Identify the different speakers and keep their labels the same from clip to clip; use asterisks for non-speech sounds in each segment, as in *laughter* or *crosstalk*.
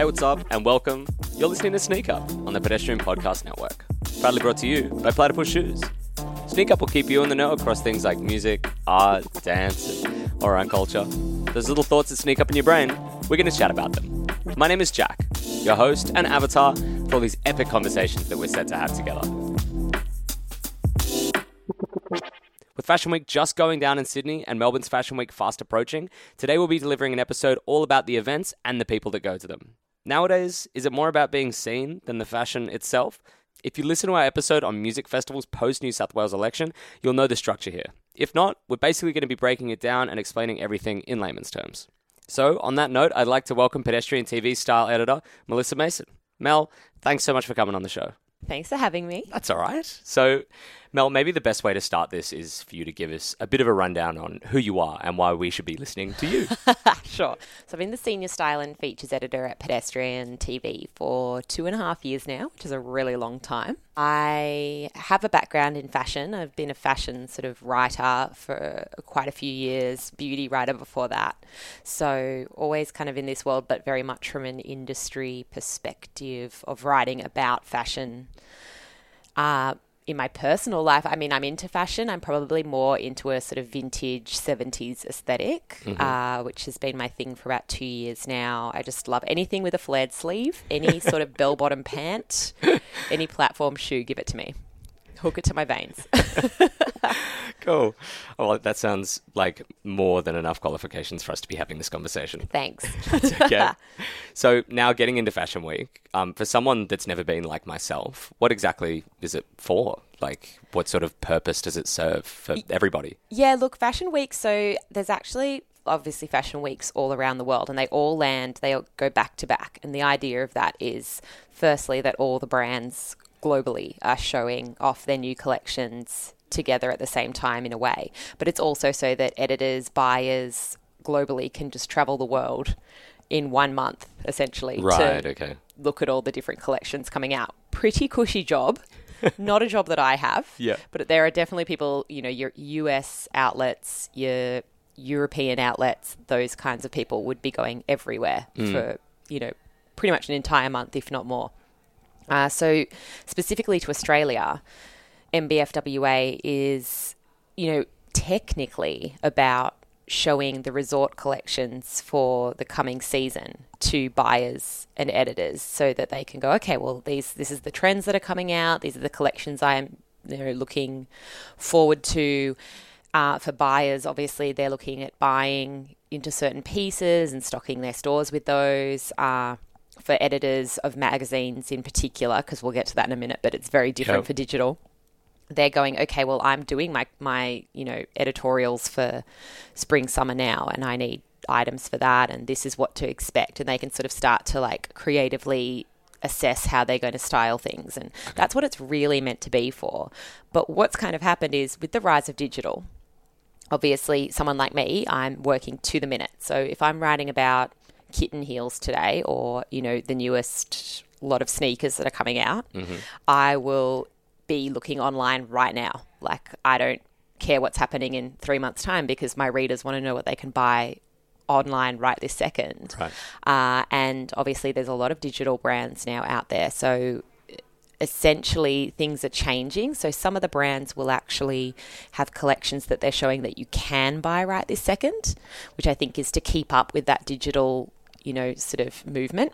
Speaker 1: Hey, what's up, and welcome. You're listening to Sneak Up on the Pedestrian Podcast Network. Proudly brought to you by Platypus Shoes. Sneak Up will keep you in the know across things like music, art, dance, and around culture. Those little thoughts that sneak up in your brain, we're going to chat about them. My name is Jack, your host and avatar for all these epic conversations that we're set to have together. With Fashion Week just going down in Sydney and Melbourne's Fashion Week fast approaching, today we'll be delivering an episode all about the events and the people that go to them. Nowadays, is it more about being seen than the fashion itself? If you listen to our episode on music festivals post New South Wales election, you'll know the structure here. If not, we're basically going to be breaking it down and explaining everything in layman's terms. So, on that note, I'd like to welcome pedestrian TV style editor Melissa Mason. Mel, thanks so much for coming on the show.
Speaker 2: Thanks for having me.
Speaker 1: That's all right. So, Mel, maybe the best way to start this is for you to give us a bit of a rundown on who you are and why we should be listening to you. *laughs*
Speaker 2: sure. So, I've been the senior style and features editor at Pedestrian TV for two and a half years now, which is a really long time. I have a background in fashion. I've been a fashion sort of writer for quite a few years, beauty writer before that. So, always kind of in this world, but very much from an industry perspective of writing about fashion. Uh, in my personal life, I mean, I'm into fashion. I'm probably more into a sort of vintage 70s esthetic mm-hmm. uh, which has been my thing for about two years now. I just love anything with a flared sleeve, any sort of bell bottom pant, any platform shoe, give it to me. Hook it to my veins. *laughs* *laughs*
Speaker 1: cool. Well, that sounds like more than enough qualifications for us to be having this conversation.
Speaker 2: Thanks. *laughs*
Speaker 1: okay. so now getting into Fashion Week, um, for someone that's never been like myself, what exactly is it for? Like, what sort of purpose does it serve for everybody?
Speaker 2: Yeah, look, Fashion Week. So there's actually obviously fashion weeks all around the world and they all land they all go back to back and the idea of that is firstly that all the brands globally are showing off their new collections together at the same time in a way. But it's also so that editors, buyers globally can just travel the world in one month, essentially.
Speaker 1: Right, okay.
Speaker 2: Look at all the different collections coming out. Pretty cushy job. *laughs* Not a job that I have.
Speaker 1: Yeah.
Speaker 2: But there are definitely people, you know, your US outlets, your European outlets, those kinds of people would be going everywhere mm. for, you know, pretty much an entire month, if not more. Uh, so, specifically to Australia, MBFWA is, you know, technically about showing the resort collections for the coming season to buyers and editors so that they can go okay well these this is the trends that are coming out. These are the collections i'm you know looking forward to. Uh, for buyers obviously they're looking at buying into certain pieces and stocking their stores with those. Uh, for editors of magazines in particular because we'll get to that in a minute but it's very different yep. for digital they're going, okay, well, I'm doing my, my, you know, editorials for spring, summer now, and I need items for that, and this is what to expect. And they can sort of start to like creatively assess how they're going to style things. And that's what it's really meant to be for. But what's kind of happened is with the rise of digital, obviously, someone like me, I'm working to the minute. So if I'm writing about kitten heels today or, you know, the newest lot of sneakers that are coming out, mm-hmm. I will be looking online right now. Like, I don't care what's happening in three months' time because my readers want to know what they can buy online right this second.
Speaker 1: Right.
Speaker 2: Uh, and obviously, there's a lot of digital brands now out there. So, essentially, things are changing. So, some of the brands will actually have collections that they're showing that you can buy right this second, which I think is to keep up with that digital, you know, sort of movement.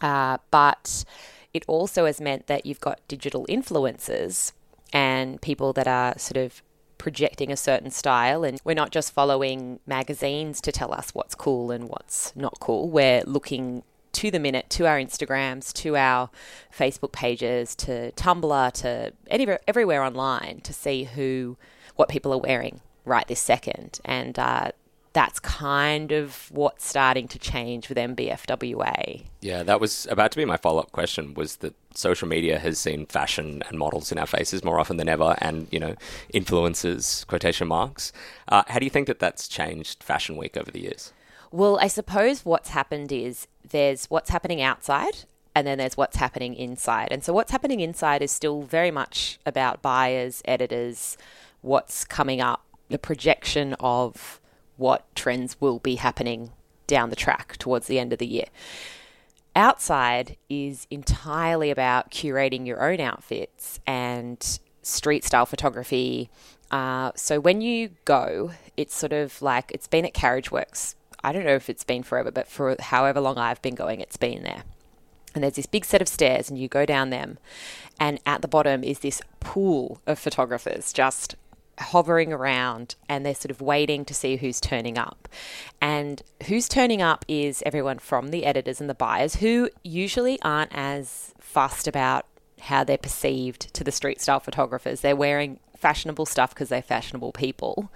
Speaker 2: Uh, but it also has meant that you've got digital influencers and people that are sort of projecting a certain style. And we're not just following magazines to tell us what's cool and what's not cool. We're looking to the minute to our instagrams to our facebook pages to tumblr to anywhere everywhere online to see who what people are wearing right this second. And uh, that's kind of what's starting to change with MBFWA.
Speaker 1: Yeah, that was about to be my follow up question was that social media has seen fashion and models in our faces more often than ever and, you know, influencers, quotation marks. Uh, how do you think that that's changed Fashion Week over the years?
Speaker 2: Well, I suppose what's happened is there's what's happening outside and then there's what's happening inside. And so what's happening inside is still very much about buyers, editors, what's coming up, the projection of what trends will be happening down the track towards the end of the year. outside is entirely about curating your own outfits and street style photography. Uh, so when you go, it's sort of like it's been at Carriageworks. I don't know if it's been forever, but for however long I've been going, it's been there. And there's this big set of stairs, and you go down them, and at the bottom is this pool of photographers just hovering around and they're sort of waiting to see who's turning up. And who's turning up is everyone from the editors and the buyers who usually aren't as fussed about how they're perceived to the street style photographers. They're wearing fashionable stuff because they're fashionable people.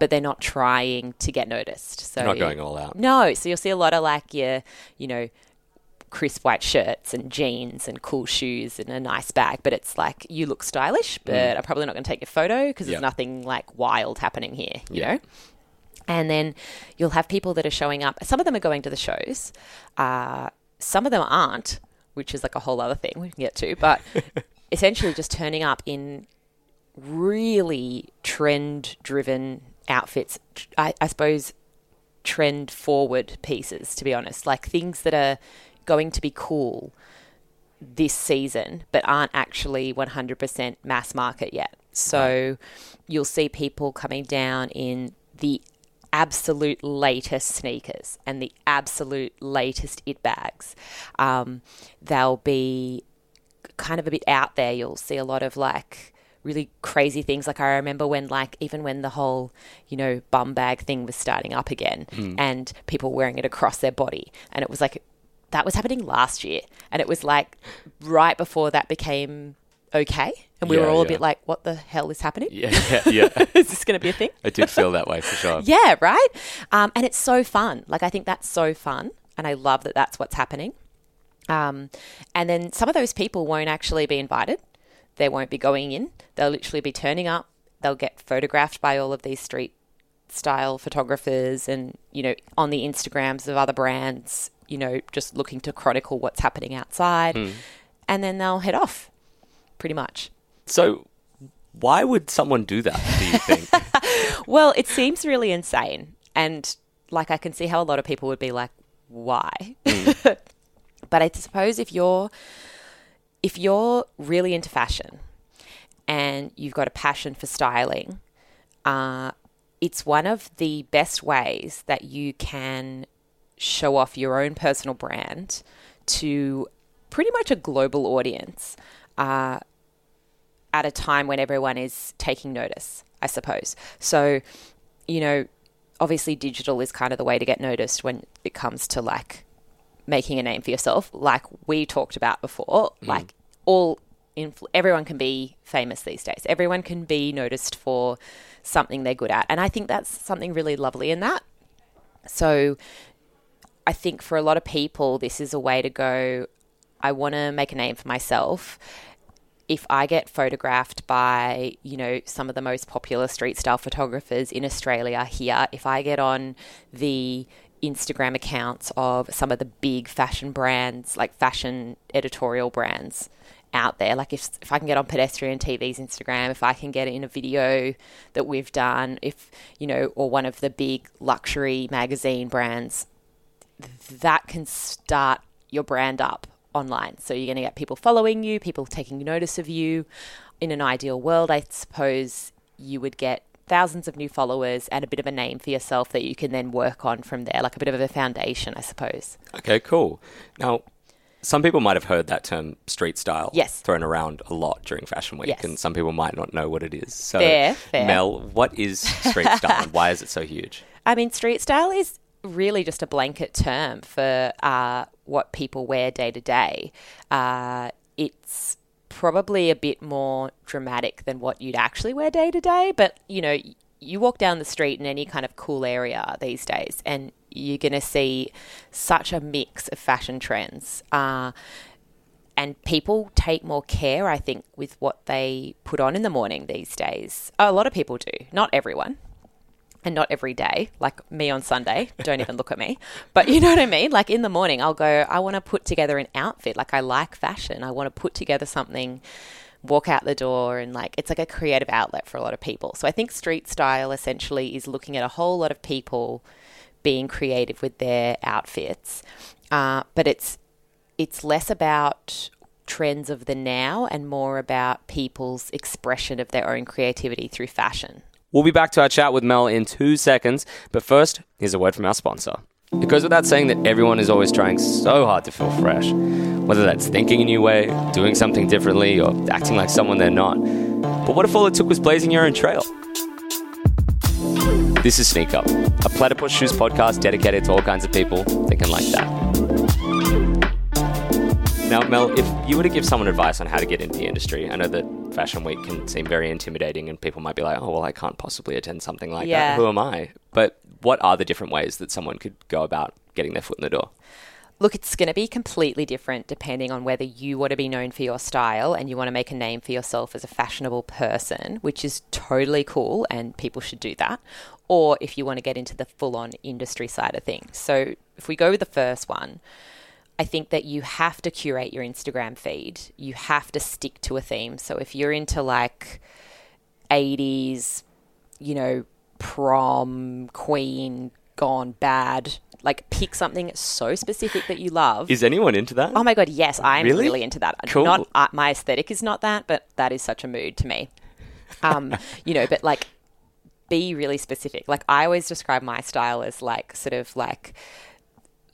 Speaker 2: But they're not trying to get noticed. So
Speaker 1: They're not going all out.
Speaker 2: No, so you'll see a lot of like your, you know, crisp white shirts and jeans and cool shoes and a nice bag, but it's like you look stylish, but I'm probably not going to take your photo because
Speaker 1: Yeah.
Speaker 2: there's nothing like wild happening here, you
Speaker 1: Yeah.
Speaker 2: know? And then you'll have people that are showing up. Some of them are going to the shows. Uh, some of them aren't, which is like a whole other thing we can get to. But *laughs* essentially, just turning up in really trend driven outfits. I, I suppose trend forward pieces, to be honest, like things that are going to be cool this season, but aren't actually 100% mass market yet. So you'll see people coming down in the absolute latest sneakers and the absolute latest it bags. Um, they'll be kind of a bit out there. You'll see a lot of like really crazy things. Like I remember when like even when the whole, you know, bum bag thing was starting up again and people wearing it across their body. And it was like that was happening last year. And it was like right before that became okay. And we
Speaker 1: Yeah,
Speaker 2: were all a bit like, what the hell is happening?
Speaker 1: Yeah, yeah, yeah. *laughs*
Speaker 2: is this going to be a thing?
Speaker 1: it did feel that way for sure.
Speaker 2: Yeah, right. Um, and it's so fun. Like I think that's so fun, and I love that that's what's happening. Um, and then some of those people won't actually be invited. They won't be going in. They'll literally be turning up. They'll get photographed by all of these street style photographers, and you know, on the Instagrams of other brands. You know, just looking to chronicle what's happening outside, and then they'll head off. Pretty much.
Speaker 1: So, why would someone do that? Do you think? *laughs*
Speaker 2: Well, it seems really insane. And like I can see how a lot of people would be like, why? *laughs* but I suppose if you're if you're really into fashion and you've got a passion for styling, uh, it's one of the best ways that you can show off your own personal brand to pretty much a global audience. Uh, at a time when everyone is taking notice, I suppose. So, you know, obviously digital is kind of the way to get noticed when it comes to like making a name for yourself, like we talked about before. Like all influ- everyone can be famous these days. Everyone can be noticed for something they're good at, and I think that's something really lovely in that. So, I think for a lot of people, this is a way to go. I want to make a name for myself. If I get photographed by, you know, some of the most popular street style photographers in Australia here, if I get on the Instagram accounts of some of the big fashion brands, like fashion editorial brands out there, like if, if I can get on Pedestrian TV's Instagram, if I can get in a video that we've done, if, you know, or one of the big luxury magazine brands, that can start your brand up online. So you're going to get people following you, people taking notice of you. In an ideal world, I suppose you would get thousands of new followers and a bit of a name for yourself that you can then work on from there, like a bit of a foundation, I suppose.
Speaker 1: okay, cool. Now, some people might have heard that term street style
Speaker 2: Yes.
Speaker 1: thrown around a lot during Fashion Week,
Speaker 2: Yes.
Speaker 1: and some people might not know what it is. So,
Speaker 2: Fair, fair.
Speaker 1: Mel, what is street style and why is it so huge?
Speaker 2: I mean, street style is really just a blanket term for uh, what people wear day to day. Uh, It's probably a bit more dramatic than what you'd actually wear day to day, but you know, you walk down the street in any kind of cool area these days, and you're going to see such a mix of fashion trends. Uh, and people take more care, I think, with what they put on in the morning these days. A lot of people do, not everyone, and not every day, like me on Sunday. Don't even look at me. But you know what I mean? Like in the morning, I'll go, I want to put together an outfit. Like I like fashion. I want to put together something, walk out the door, and like it's like a creative outlet for a lot of people. So I think street style essentially is looking at a whole lot of people being creative with their outfits. Uh, but it's it's less about trends of the now and more about people's expression of their own creativity through fashion.
Speaker 1: We'll be back to our chat with Mel in two seconds, but first, here's a word from our sponsor. It goes without saying that everyone is always trying so hard to feel fresh, whether that's thinking a new way, doing something differently, or acting like someone they're not. But what if all it took was blazing your own trail? This is Sneak Up, a Platypus Shoes podcast dedicated to all kinds of people thinking like that. Now, Mel, if you were to give someone advice on how to get into the industry, I know that Fashion Week can seem very intimidating and people might be like, oh, well, I can't possibly attend something like
Speaker 2: Yeah.
Speaker 1: that. Who am I? But what are the different ways that someone could go about getting their foot in the door?
Speaker 2: Look, it's going to be completely different depending on whether you want to be known for your style and you want to make a name for yourself as a fashionable person, which is totally cool and people should do that, or if you want to get into the full on industry side of things. So, if we go with the first one, I think that you have to curate your Instagram feed. You have to stick to a theme. So, if you're into like 80s, you know, prom, queen, gone bad, like pick something so specific that you love.
Speaker 1: Is anyone into that?
Speaker 2: Oh my god, yes, I'm
Speaker 1: Really?
Speaker 2: really, into that.
Speaker 1: Cool.
Speaker 2: Not uh, my aesthetic is not that, but that is such a mood to me. Um, *laughs* you know, but like be really specific. Like I always describe my style as like sort of like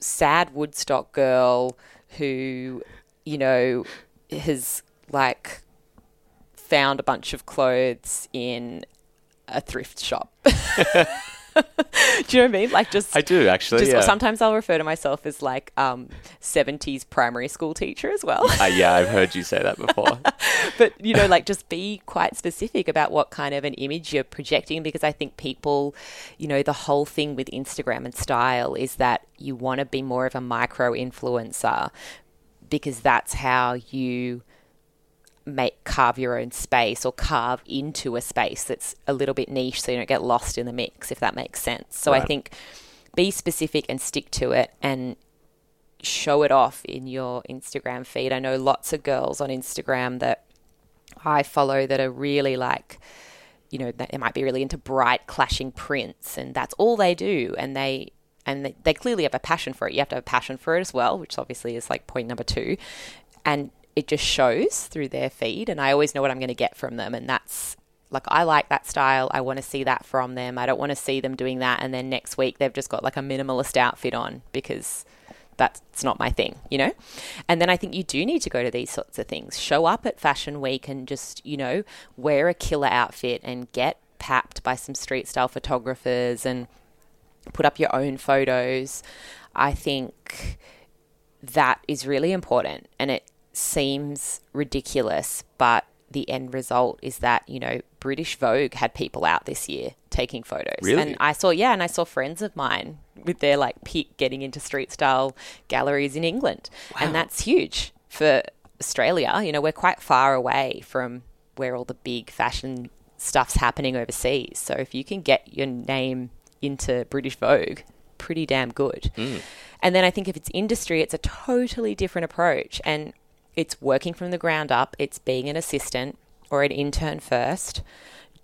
Speaker 2: sad Woodstock girl who, you know, has like found a bunch of clothes in a thrift shop. *laughs* *laughs* Do you know what I mean? Like just
Speaker 1: I do actually.
Speaker 2: just
Speaker 1: yeah.
Speaker 2: sometimes I'll refer to myself as like um, 70s primary school teacher as well.
Speaker 1: Uh, yeah, I've *laughs* heard you say that before. *laughs*
Speaker 2: but you know, like just be quite specific about what kind of an image you're projecting because I think people, you know, the whole thing with Instagram and style is that you want to be more of a micro influencer because that's how you make carve your own space or carve into a space that's a little bit niche so you don't get lost in the mix if that makes sense. So I think be specific and stick to it and show it off in your Instagram feed. I know lots of girls on Instagram that I follow that are really like, you know, they might be really into bright clashing prints and that's all they do. And they, and they, they clearly have a passion for it. You have to have a passion for it as well, which obviously is like point number two. And it just shows through their feed. And I always know what I'm going to get from them. And that's like, I like that style. I want to see that from them. I don't want to see them doing that. And then next week they've just got like a minimalist outfit on because that's not my thing, you know? And then I think you do need to go to these sorts of things. Show up at Fashion Week and just, you know, wear a killer outfit and get papped by some street style photographers and put up your own photos. I think that is really important and it seems ridiculous, but the end result is that, you know, British Vogue had people out this year taking photos.
Speaker 1: Really?
Speaker 2: And I saw, yeah, and I saw friends of mine with their like peak getting into street style galleries in England. And that's huge for Australia. You know, we're quite far away from where all the big fashion stuff's happening overseas. So if you can get your name into British Vogue, pretty damn good. Mm. And then I think if it's industry, it's a totally different approach. And it's working from the ground up, it's being an assistant or an intern first.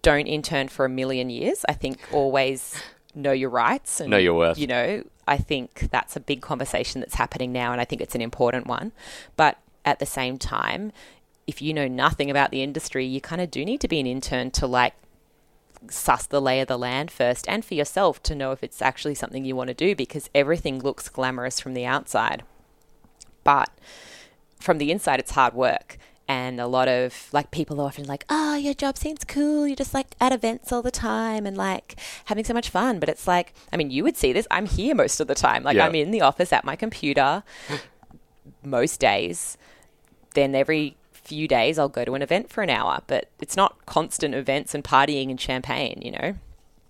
Speaker 2: Don't intern for a million years. I think always know your rights and
Speaker 1: Know your worth.
Speaker 2: You know, I think that's a big conversation that's happening now, and I think it's an important one. But at the same time, if you know nothing about the industry, you kind of do need to be an intern to like suss the lay of the land first and for yourself to know if it's actually something you want to do because everything looks glamorous from the outside. But from the inside, it's hard work. And a lot of like people are often like, oh, your job seems cool. You're just like at events all the time and like having so much fun. But it's like, I mean, you would see this. I'm here most of the time. Like,
Speaker 1: Yeah.
Speaker 2: I'm in the office at my computer *laughs* most days. Then every few days, I'll go to an event for an hour. But it's not constant events and partying and champagne, you know?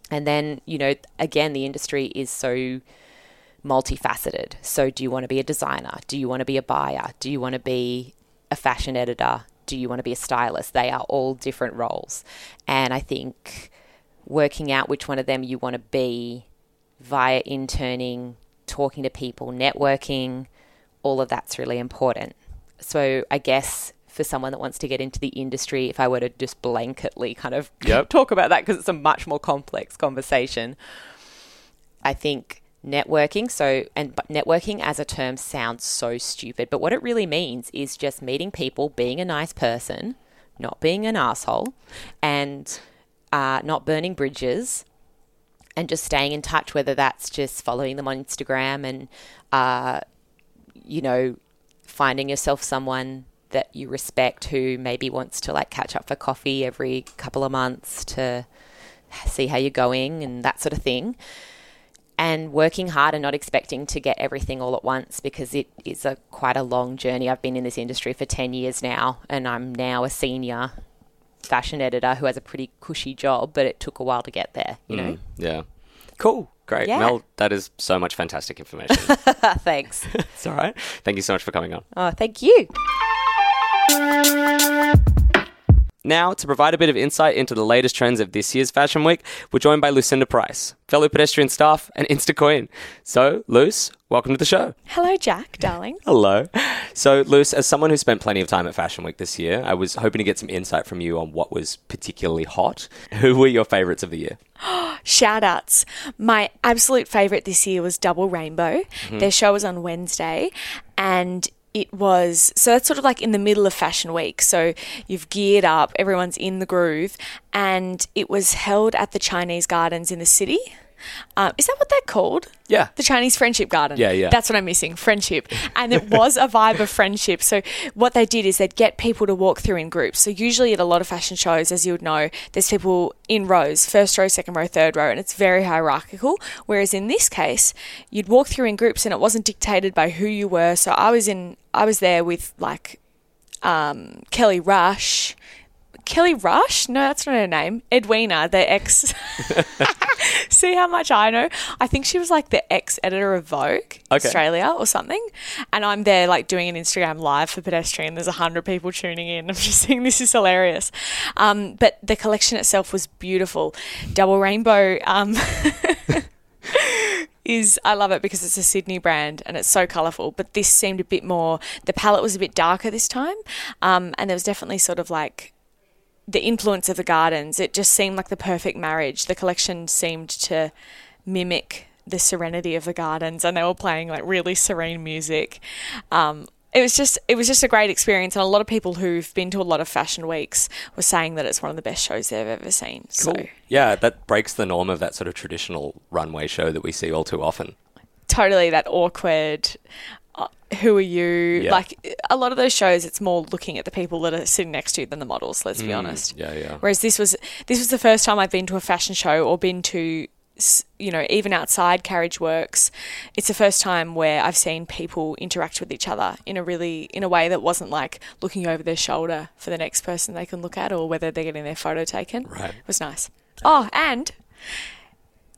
Speaker 2: And then, you know, again, the industry is so multifaceted. So, do you want to be a designer? Do you want to be a buyer? Do you want to be a fashion editor? Do you want to be a stylist? They are all different roles. And I think working out which one of them you want to be via interning, talking to people, networking, all of that's really important. So, I guess for someone that wants to get into the industry, if I were to just blanketly kind of
Speaker 1: Yep. *laughs*
Speaker 2: talk about that because it's a much more complex conversation, I think networking. So, and networking as a term sounds so stupid, but what it really means is just meeting people, being a nice person, not being an asshole, and uh, not burning bridges, and just staying in touch. Whether that's just following them on Instagram and, uh, you know, finding yourself someone that you respect who maybe wants to like catch up for coffee every couple of months to see how you're going and that sort of thing and working hard and not expecting to get everything all at once because it is a quite a long journey. I've been in this industry for 10 years now and I'm now a senior fashion editor who has a pretty cushy job, but it took a while to get there, you mm, know.
Speaker 1: Yeah. Cool. Great.
Speaker 2: Yeah.
Speaker 1: Mel, that is so much fantastic information. *laughs*
Speaker 2: Thanks. *laughs*
Speaker 1: it's all right. Thank you so much for coming on.
Speaker 2: Oh, thank you.
Speaker 1: Now, to provide a bit of insight into the latest trends of this year's Fashion Week, we're joined by Lucinda Price, fellow pedestrian staff and Insta Queen. So, Luce, welcome to the show.
Speaker 3: Hello, Jack, darling.
Speaker 1: Hello. So, Luce, as someone who spent plenty of time at Fashion Week this year, I was hoping to get some insight from you on what was particularly hot. Who were your favourites of the year? *gasps*
Speaker 3: Shout outs. My absolute favourite this year was Double Rainbow. Mm-hmm. Their show was on Wednesday and it was so that's sort of like in the middle of fashion week. So you've geared up everyone's in the groove and it was held at the chinese gardens in the city um, is that what they're called
Speaker 1: Yeah.
Speaker 3: the Chinese Friendship Garden.
Speaker 1: Yeah, yeah.
Speaker 3: That's what I'm missing, friendship. And it was a vibe of friendship. So what they did is they'd get people to walk through in groups. So usually at a lot of fashion shows, as you would know, there's people in rows, first row, second row, third row, and it's very hierarchical. Whereas in this case, you'd walk through in groups and it wasn't dictated by who you were. So I was in I was there with like um, Kelly Rush. Kelly Rush? No, that's not her name. Edwina, the ex. *laughs* See how much I know? I think she was like the ex editor of Vogue
Speaker 1: Okay.
Speaker 3: Australia or something. And I'm there like doing an Instagram live for pedestrian. There's a hundred people tuning in. *laughs* I'm just saying this is hilarious. Um, but the collection itself was beautiful. Double Rainbow. Um, *laughs* is I love it because it's a Sydney brand and it's so colourful. But this seemed a bit more. The palette was a bit darker this time, um, and there was definitely sort of like the influence of the gardens. It just seemed like the perfect marriage. The collection seemed to mimic the serenity of the gardens, and they were playing like really serene music. Um, it was just it was just a great experience, and a lot of people who've been to a lot of fashion weeks were saying that it's one of the best shows they've ever seen. So
Speaker 1: Yeah, that breaks the norm of that sort of traditional runway show that we see all too often.
Speaker 3: totally that awkward. Uh, who are you?
Speaker 1: Yeah.
Speaker 3: Like a lot of those shows, it's more looking at the people that are sitting next to you than the models. Let's be
Speaker 1: Mm,
Speaker 3: honest.
Speaker 1: Yeah, yeah.
Speaker 3: Whereas this was this was the first time I've been to a fashion show or been to you know even outside Carriageworks. It's the first time where I've seen people interact with each other in a really in a way that wasn't like looking over their shoulder for the next person they can look at or whether they're getting their photo taken.
Speaker 1: Right.
Speaker 3: It was nice. Oh, and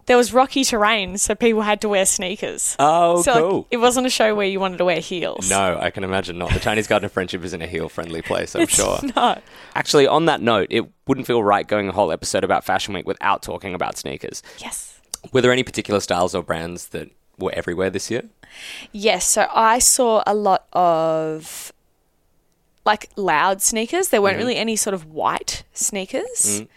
Speaker 3: there was rocky terrain, so people had to wear sneakers.
Speaker 1: Oh,
Speaker 3: so like,
Speaker 1: cool.
Speaker 3: it wasn't a show where you wanted to wear heels.
Speaker 1: no, I can imagine not. The Chinese Garden of Friendship isn't a heel-friendly place, I'm
Speaker 3: It's
Speaker 1: sure. *laughs*
Speaker 3: not.
Speaker 1: Actually, on that note, it wouldn't feel right going a whole episode about Fashion Week without talking about sneakers.
Speaker 3: Yes.
Speaker 1: Were there any particular styles or brands that were everywhere this year?
Speaker 3: Yes, so I saw a lot of like loud sneakers. There weren't mm-hmm. really any sort of white sneakers mm.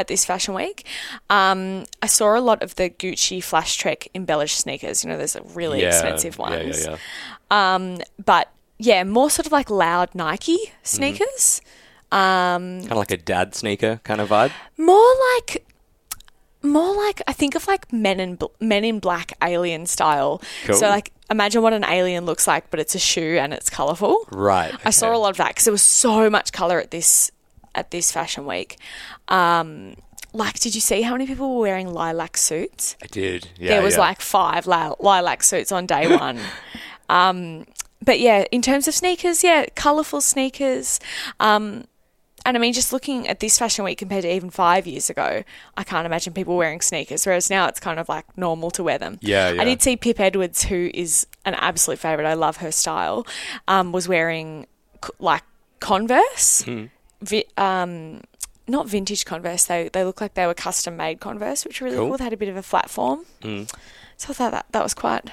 Speaker 3: At this fashion week. Um, I saw a lot of the Gucci Flashtrek embellished sneakers. You know, there's a really expensive ones.
Speaker 1: Yeah, yeah, yeah.
Speaker 3: But yeah, more sort of like loud Nike sneakers.
Speaker 1: Kind of like a dad sneaker kind of vibe.
Speaker 3: More like more like I think of like men in men in black alien style.
Speaker 1: Cool.
Speaker 3: So like imagine what an alien looks like, but it's a shoe and it's colourful.
Speaker 1: Right.
Speaker 3: I saw a lot of that because there was so much color at this at this fashion week. Um, like, did you see how many people were wearing lilac suits?
Speaker 1: I did. Yeah,
Speaker 3: there was
Speaker 1: yeah.
Speaker 3: like five li- lilac suits on day one. *laughs* um, but yeah, in terms of sneakers, yeah, colorful sneakers. Um, and I mean, just looking at this fashion week compared to even five years ago, I can't imagine people wearing sneakers. Whereas now it's kind of like normal to wear them.
Speaker 1: Yeah, yeah.
Speaker 3: I did see Pip Edwards, who is an absolute favorite. I love her style. Um, was wearing like Converse,
Speaker 1: Hmm.
Speaker 3: Vi- um, not vintage Converse. They they look like they were custom made Converse, which were really
Speaker 1: Cool.
Speaker 3: cool. They had a bit of a flat form.
Speaker 1: Mm.
Speaker 3: So I thought that that was quite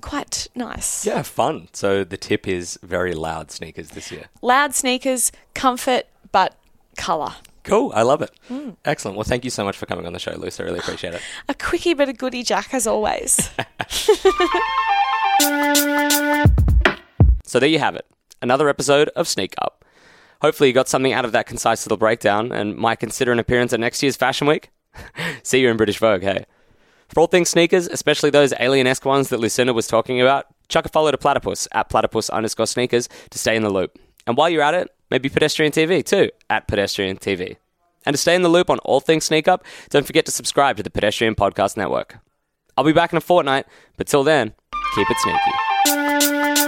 Speaker 3: quite nice.
Speaker 1: Yeah, fun. So the tip is very loud sneakers this year.
Speaker 3: Loud sneakers, comfort, but color.
Speaker 1: Cool. I love it.
Speaker 3: Hmm.
Speaker 1: Excellent. Well, thank you so much for coming on the show, Luce. I really appreciate it.
Speaker 3: A quickie but a goodie, Jack, as always. *laughs* *laughs*
Speaker 1: so there you have it. Another episode of Sneak Up. Hopefully you got something out of that concise little breakdown and might consider an appearance at next year's Fashion Week. *laughs* See you in British Vogue, hey. For all things sneakers, especially those alien-esque ones that Lucinda was talking about, chuck a follow to Platypus at platypus underscore sneakers to stay in the loop. And while you're at it, maybe Pedestrian TV too, at Pedestrian TV. And to stay in the loop on all things sneak up, don't forget to subscribe to the Pedestrian Podcast Network. I'll be back in a fortnight, but till then, keep it sneaky.